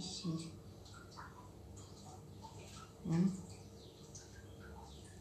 sim, Hum?